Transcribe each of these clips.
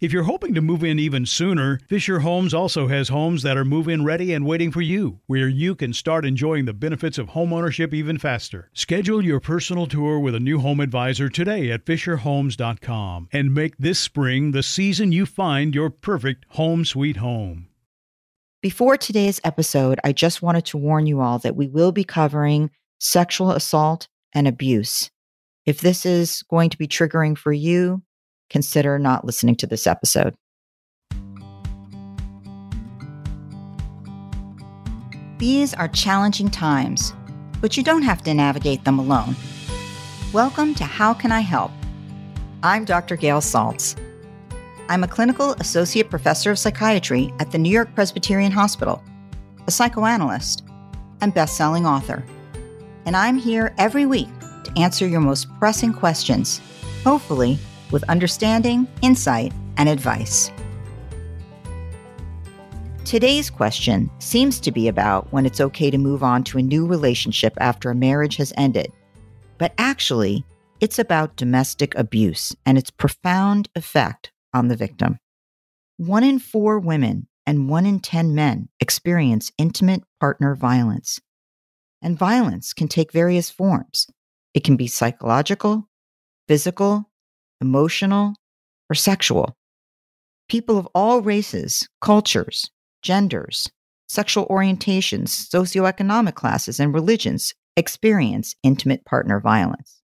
If you're hoping to move in even sooner, Fisher Homes also has homes that are move in ready and waiting for you, where you can start enjoying the benefits of homeownership even faster. Schedule your personal tour with a new home advisor today at FisherHomes.com and make this spring the season you find your perfect home sweet home. Before today's episode, I just wanted to warn you all that we will be covering sexual assault and abuse. If this is going to be triggering for you, consider not listening to this episode. These are challenging times, but you don't have to navigate them alone. Welcome to How Can I Help? I'm Dr. Gail Saltz. I'm a clinical associate professor of psychiatry at the New York Presbyterian Hospital, a psychoanalyst, and best-selling author. And I'm here every week to answer your most pressing questions, hopefully with understanding, insight, and advice. Today's question seems to be about when it's okay to move on to a new relationship after a marriage has ended. But actually, it's about domestic abuse and its profound effect on the victim. One in four women and one in 10 men experience intimate partner violence. And violence can take various forms. It can be psychological, physical, emotional, or sexual. People of all races, cultures, genders, sexual orientations, socioeconomic classes, and religions experience intimate partner violence.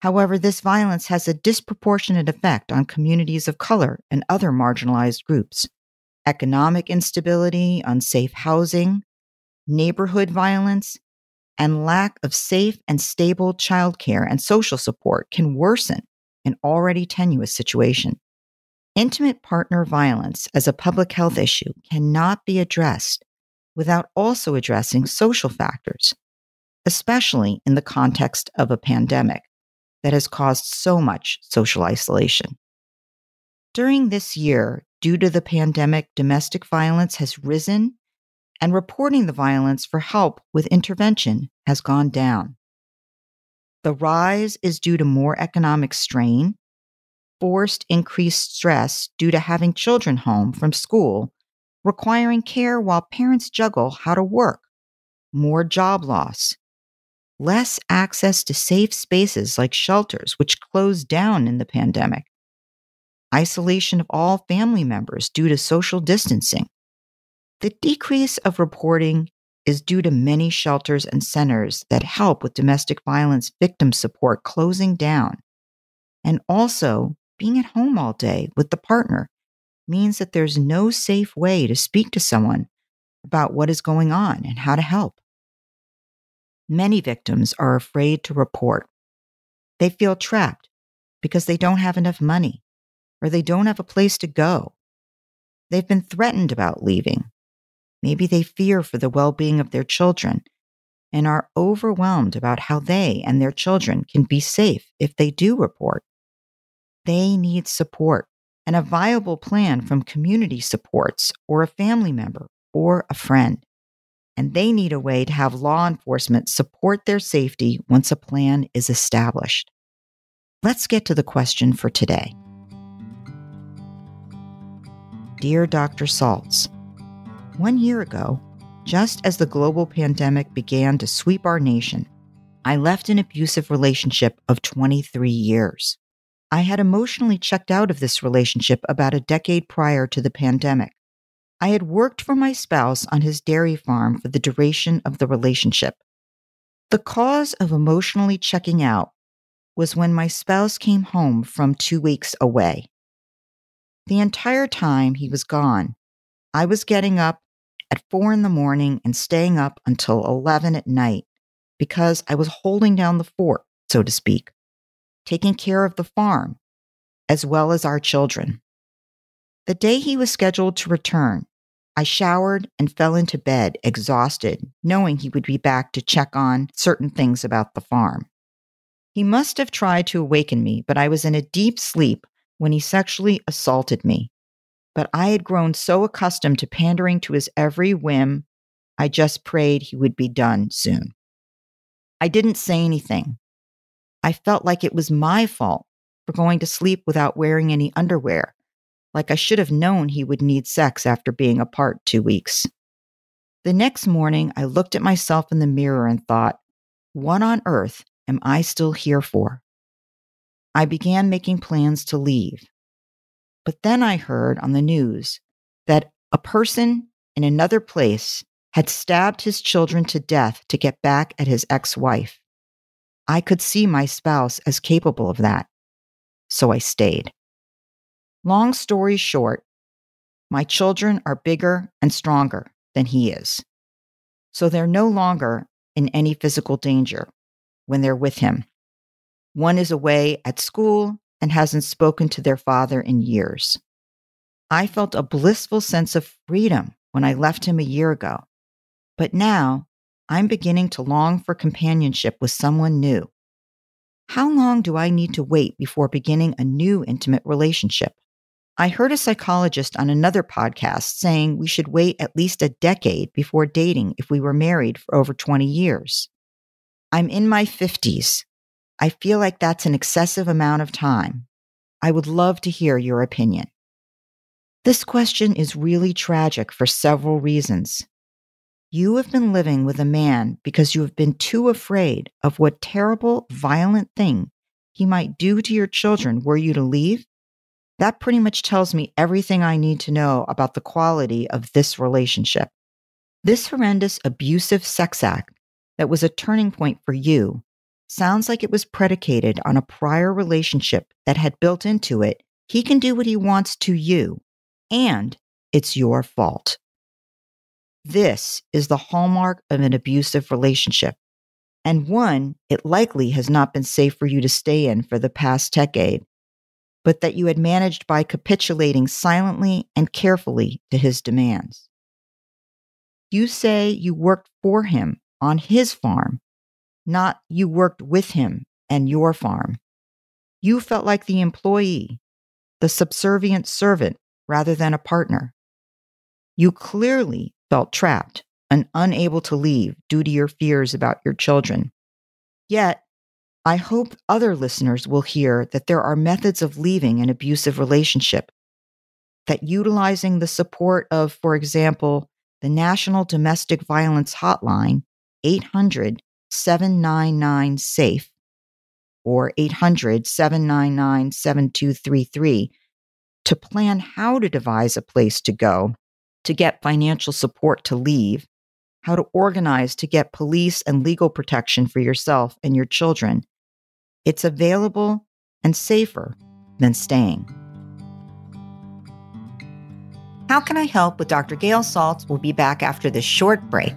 However, this violence has a disproportionate effect on communities of color and other marginalized groups. Economic instability, unsafe housing, neighborhood violence, and lack of safe and stable childcare and social support can worsen an already tenuous situation. Intimate partner violence as a public health issue cannot be addressed without also addressing social factors, especially in the context of a pandemic that has caused so much social isolation. During this year, due to the pandemic, domestic violence has risen and reporting the violence for help with intervention has gone down. The rise is due to more economic strain, forced increased stress due to having children home from school, requiring care while parents juggle how to work, more job loss, less access to safe spaces like shelters, which closed down in the pandemic, isolation of all family members due to social distancing. The decrease of reporting is due to many shelters and centers that help with domestic violence victim support closing down. And also, being at home all day with the partner means that there's no safe way to speak to someone about what is going on and how to help. Many victims are afraid to report. They feel trapped because they don't have enough money or they don't have a place to go. They've been threatened about leaving. Maybe they fear for the well being of their children and are overwhelmed about how they and their children can be safe if they do report. They need support and a viable plan from community supports or a family member or a friend and they need a way to have law enforcement support their safety once a plan is established. Let's get to the question for today. Dear Dr. Saltz, one year ago, just as the global pandemic began to sweep our nation, I left an abusive relationship of 23 years. I had emotionally checked out of this relationship about a decade prior to the pandemic. I had worked for my spouse on his dairy farm for the duration of the relationship. The cause of emotionally checking out was when my spouse came home from two weeks away. The entire time he was gone, I was getting up at four in the morning and staying up until 11 at night because I was holding down the fort, so to speak, taking care of the farm, as well as our children. The day he was scheduled to return, I showered and fell into bed exhausted, knowing he would be back to check on certain things about the farm. He must have tried to awaken me, but I was in a deep sleep when he sexually assaulted me. But I had grown so accustomed to pandering to his every whim, I just prayed he would be done soon. I didn't say anything. I felt like it was my fault for going to sleep without wearing any underwear, like I should have known he would need sex after being apart two weeks. The next morning, I looked at myself in the mirror and thought, what on earth am I still here for? I began making plans to leave. But then I heard on the news that a person in another place had stabbed his children to death to get back at his ex wife. I could see my spouse as capable of that. So I stayed. Long story short, my children are bigger and stronger than he is. So they're no longer in any physical danger when they're with him. One is away at school and hasn't spoken to their father in years. I felt a blissful sense of freedom when I left him a year ago. But now I'm beginning to long for companionship with someone new. How long do I need to wait before beginning a new intimate relationship? I heard a psychologist on another podcast saying we should wait at least a decade before dating if we were married for over 20 years. I'm in my 50s. I feel like that's an excessive amount of time. I would love to hear your opinion. This question is really tragic for several reasons. You have been living with a man because you have been too afraid of what terrible, violent thing he might do to your children were you to leave. That pretty much tells me everything I need to know about the quality of this relationship. This horrendous abusive sex act that was a turning point for you sounds like it was predicated on a prior relationship that had built into it, he can do what he wants to you, and it's your fault. This is the hallmark of an abusive relationship, and one it likely has not been safe for you to stay in for the past decade, but that you had managed by capitulating silently and carefully to his demands. You say you worked for him on his farm, not you worked with him and your farm. You felt like the employee, the subservient servant rather than a partner. You clearly felt trapped and unable to leave due to your fears about your children. Yet, I hope other listeners will hear that there are methods of leaving an abusive relationship, that utilizing the support of, for example, the National Domestic Violence Hotline 800 799 SAFE or 800 799 7233 to plan how to devise a place to go, to get financial support to leave, how to organize to get police and legal protection for yourself and your children. It's available and safer than staying. How can I help with Dr. Gail Saltz? We'll be back after this short break.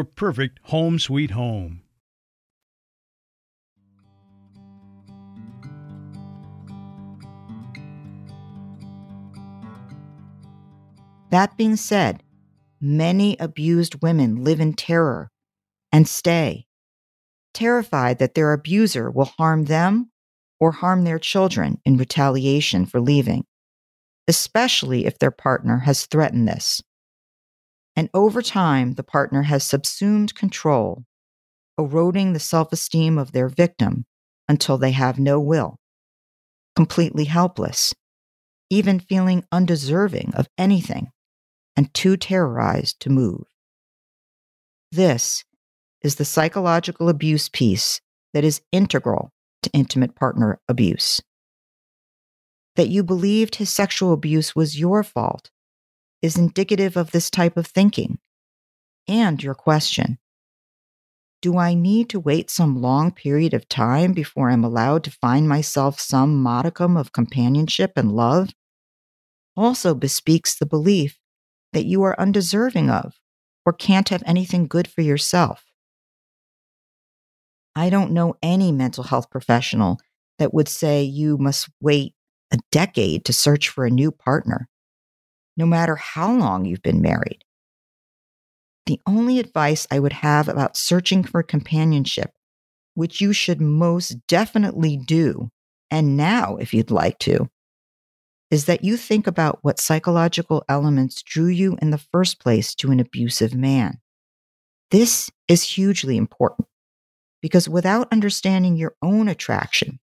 your perfect home sweet home. That being said, many abused women live in terror and stay, terrified that their abuser will harm them or harm their children in retaliation for leaving, especially if their partner has threatened this. And over time, the partner has subsumed control, eroding the self esteem of their victim until they have no will, completely helpless, even feeling undeserving of anything, and too terrorized to move. This is the psychological abuse piece that is integral to intimate partner abuse. That you believed his sexual abuse was your fault is indicative of this type of thinking. And your question Do I need to wait some long period of time before I'm allowed to find myself some modicum of companionship and love? Also bespeaks the belief that you are undeserving of or can't have anything good for yourself. I don't know any mental health professional that would say you must wait a decade to search for a new partner no matter how long you've been married. The only advice I would have about searching for companionship, which you should most definitely do, and now if you'd like to, is that you think about what psychological elements drew you in the first place to an abusive man. This is hugely important because without understanding your own attraction,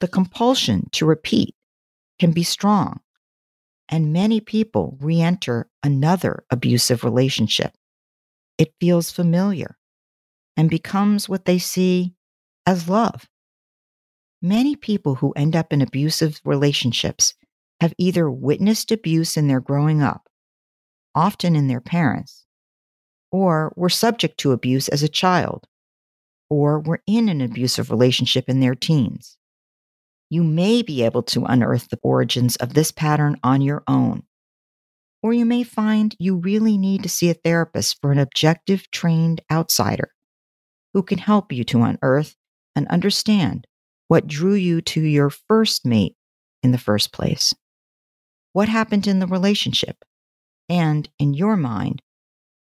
the compulsion to repeat can be strong and many people re enter another abusive relationship. It feels familiar and becomes what they see as love. Many people who end up in abusive relationships have either witnessed abuse in their growing up, often in their parents, or were subject to abuse as a child, or were in an abusive relationship in their teens you may be able to unearth the origins of this pattern on your own. Or you may find you really need to see a therapist for an objective, trained outsider who can help you to unearth and understand what drew you to your first mate in the first place. What happened in the relationship? And in your mind,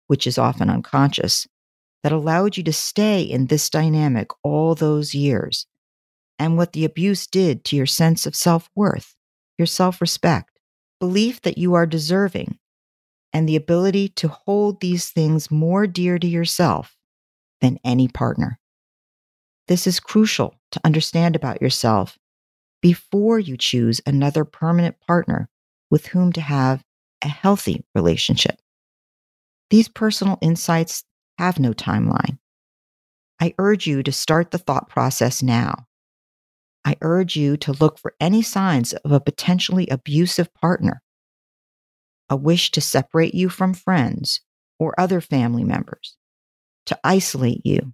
which is often unconscious, that allowed you to stay in this dynamic all those years and what the abuse did to your sense of self worth, your self respect, belief that you are deserving, and the ability to hold these things more dear to yourself than any partner. This is crucial to understand about yourself before you choose another permanent partner with whom to have a healthy relationship. These personal insights have no timeline. I urge you to start the thought process now. I urge you to look for any signs of a potentially abusive partner, a wish to separate you from friends or other family members, to isolate you,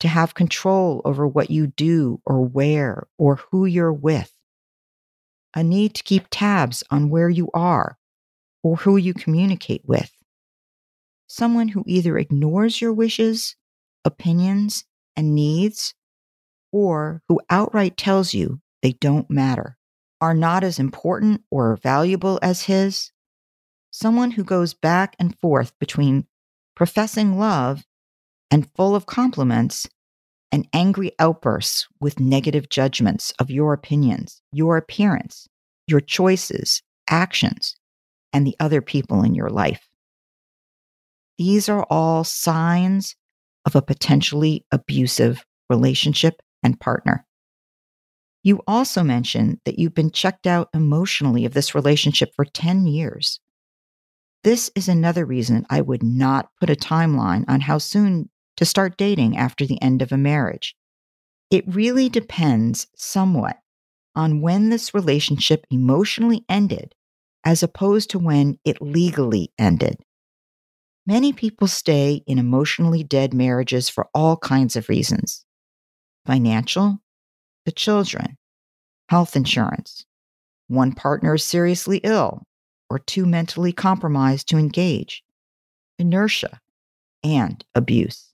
to have control over what you do or where or who you're with, a need to keep tabs on where you are or who you communicate with, someone who either ignores your wishes, opinions, and needs, or who outright tells you they don't matter, are not as important or valuable as his, someone who goes back and forth between professing love and full of compliments and angry outbursts with negative judgments of your opinions, your appearance, your choices, actions, and the other people in your life. These are all signs of a potentially abusive relationship and partner. You also mentioned that you've been checked out emotionally of this relationship for 10 years. This is another reason I would not put a timeline on how soon to start dating after the end of a marriage. It really depends somewhat on when this relationship emotionally ended as opposed to when it legally ended. Many people stay in emotionally dead marriages for all kinds of reasons financial, the children, health insurance, one partner is seriously ill or too mentally compromised to engage, inertia, and abuse.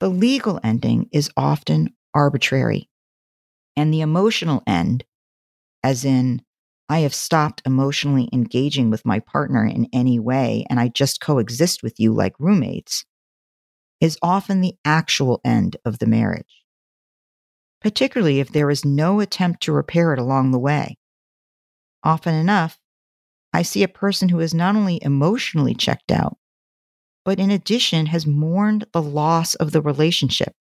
The legal ending is often arbitrary, and the emotional end, as in, I have stopped emotionally engaging with my partner in any way and I just coexist with you like roommates, is often the actual end of the marriage, particularly if there is no attempt to repair it along the way. Often enough, I see a person who is not only emotionally checked out, but in addition has mourned the loss of the relationship.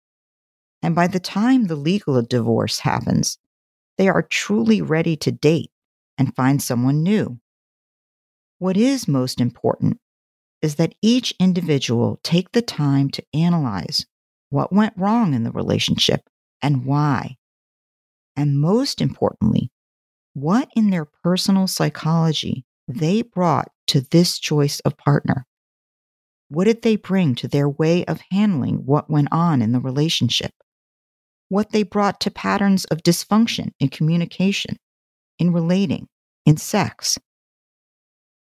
And by the time the legal divorce happens, they are truly ready to date and find someone new. What is most important is that each individual take the time to analyze what went wrong in the relationship and why. And most importantly, what in their personal psychology they brought to this choice of partner? What did they bring to their way of handling what went on in the relationship? What they brought to patterns of dysfunction in communication, in relating, in sex.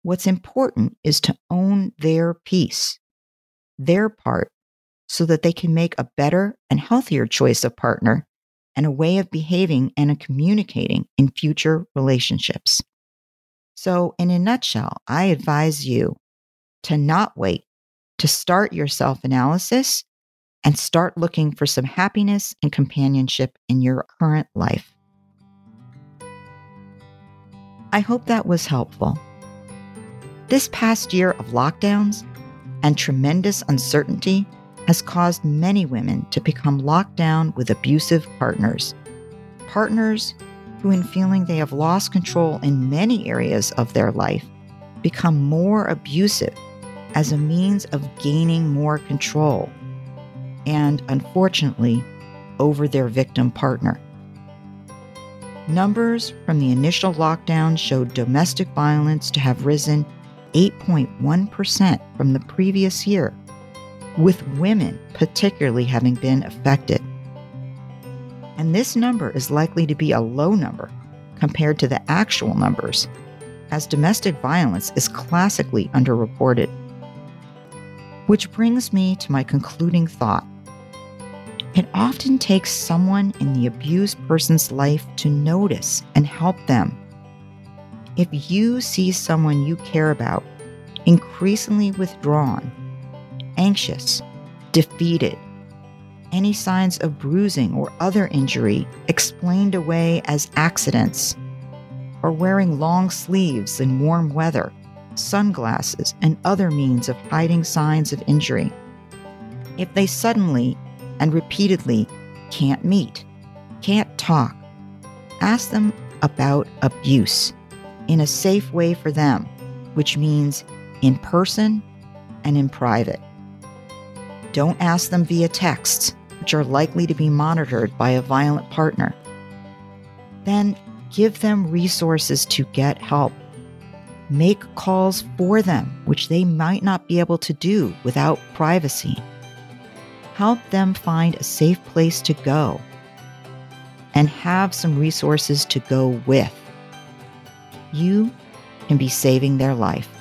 What's important is to own their piece, their part, so that they can make a better and healthier choice of partner and a way of behaving and communicating in future relationships. So, in a nutshell, I advise you to not wait to start your self analysis and start looking for some happiness and companionship in your current life. I hope that was helpful. This past year of lockdowns and tremendous uncertainty has caused many women to become locked down with abusive partners. Partners who, in feeling they have lost control in many areas of their life, become more abusive as a means of gaining more control and, unfortunately, over their victim partner. Numbers from the initial lockdown showed domestic violence to have risen 8.1% from the previous year, with women particularly having been affected. And this number is likely to be a low number compared to the actual numbers, as domestic violence is classically underreported. Which brings me to my concluding thought. It often takes someone in the abused person's life to notice and help them. If you see someone you care about increasingly withdrawn, anxious, defeated, any signs of bruising or other injury explained away as accidents, or wearing long sleeves in warm weather, sunglasses, and other means of hiding signs of injury. If they suddenly and repeatedly can't meet, can't talk, ask them about abuse in a safe way for them, which means in person and in private. Don't ask them via text, which are likely to be monitored by a violent partner. Then give them resources to get help. Make calls for them, which they might not be able to do without privacy. Help them find a safe place to go and have some resources to go with. You can be saving their life.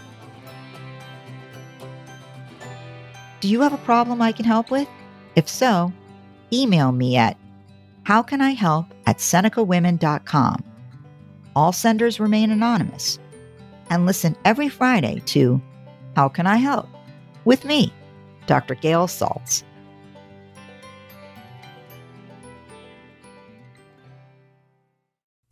Do you have a problem I can help with? If so, email me at howcanihelp at senecawomen.com. All senders remain anonymous. And listen every Friday to How Can I Help? with me, Dr. Gail Saltz.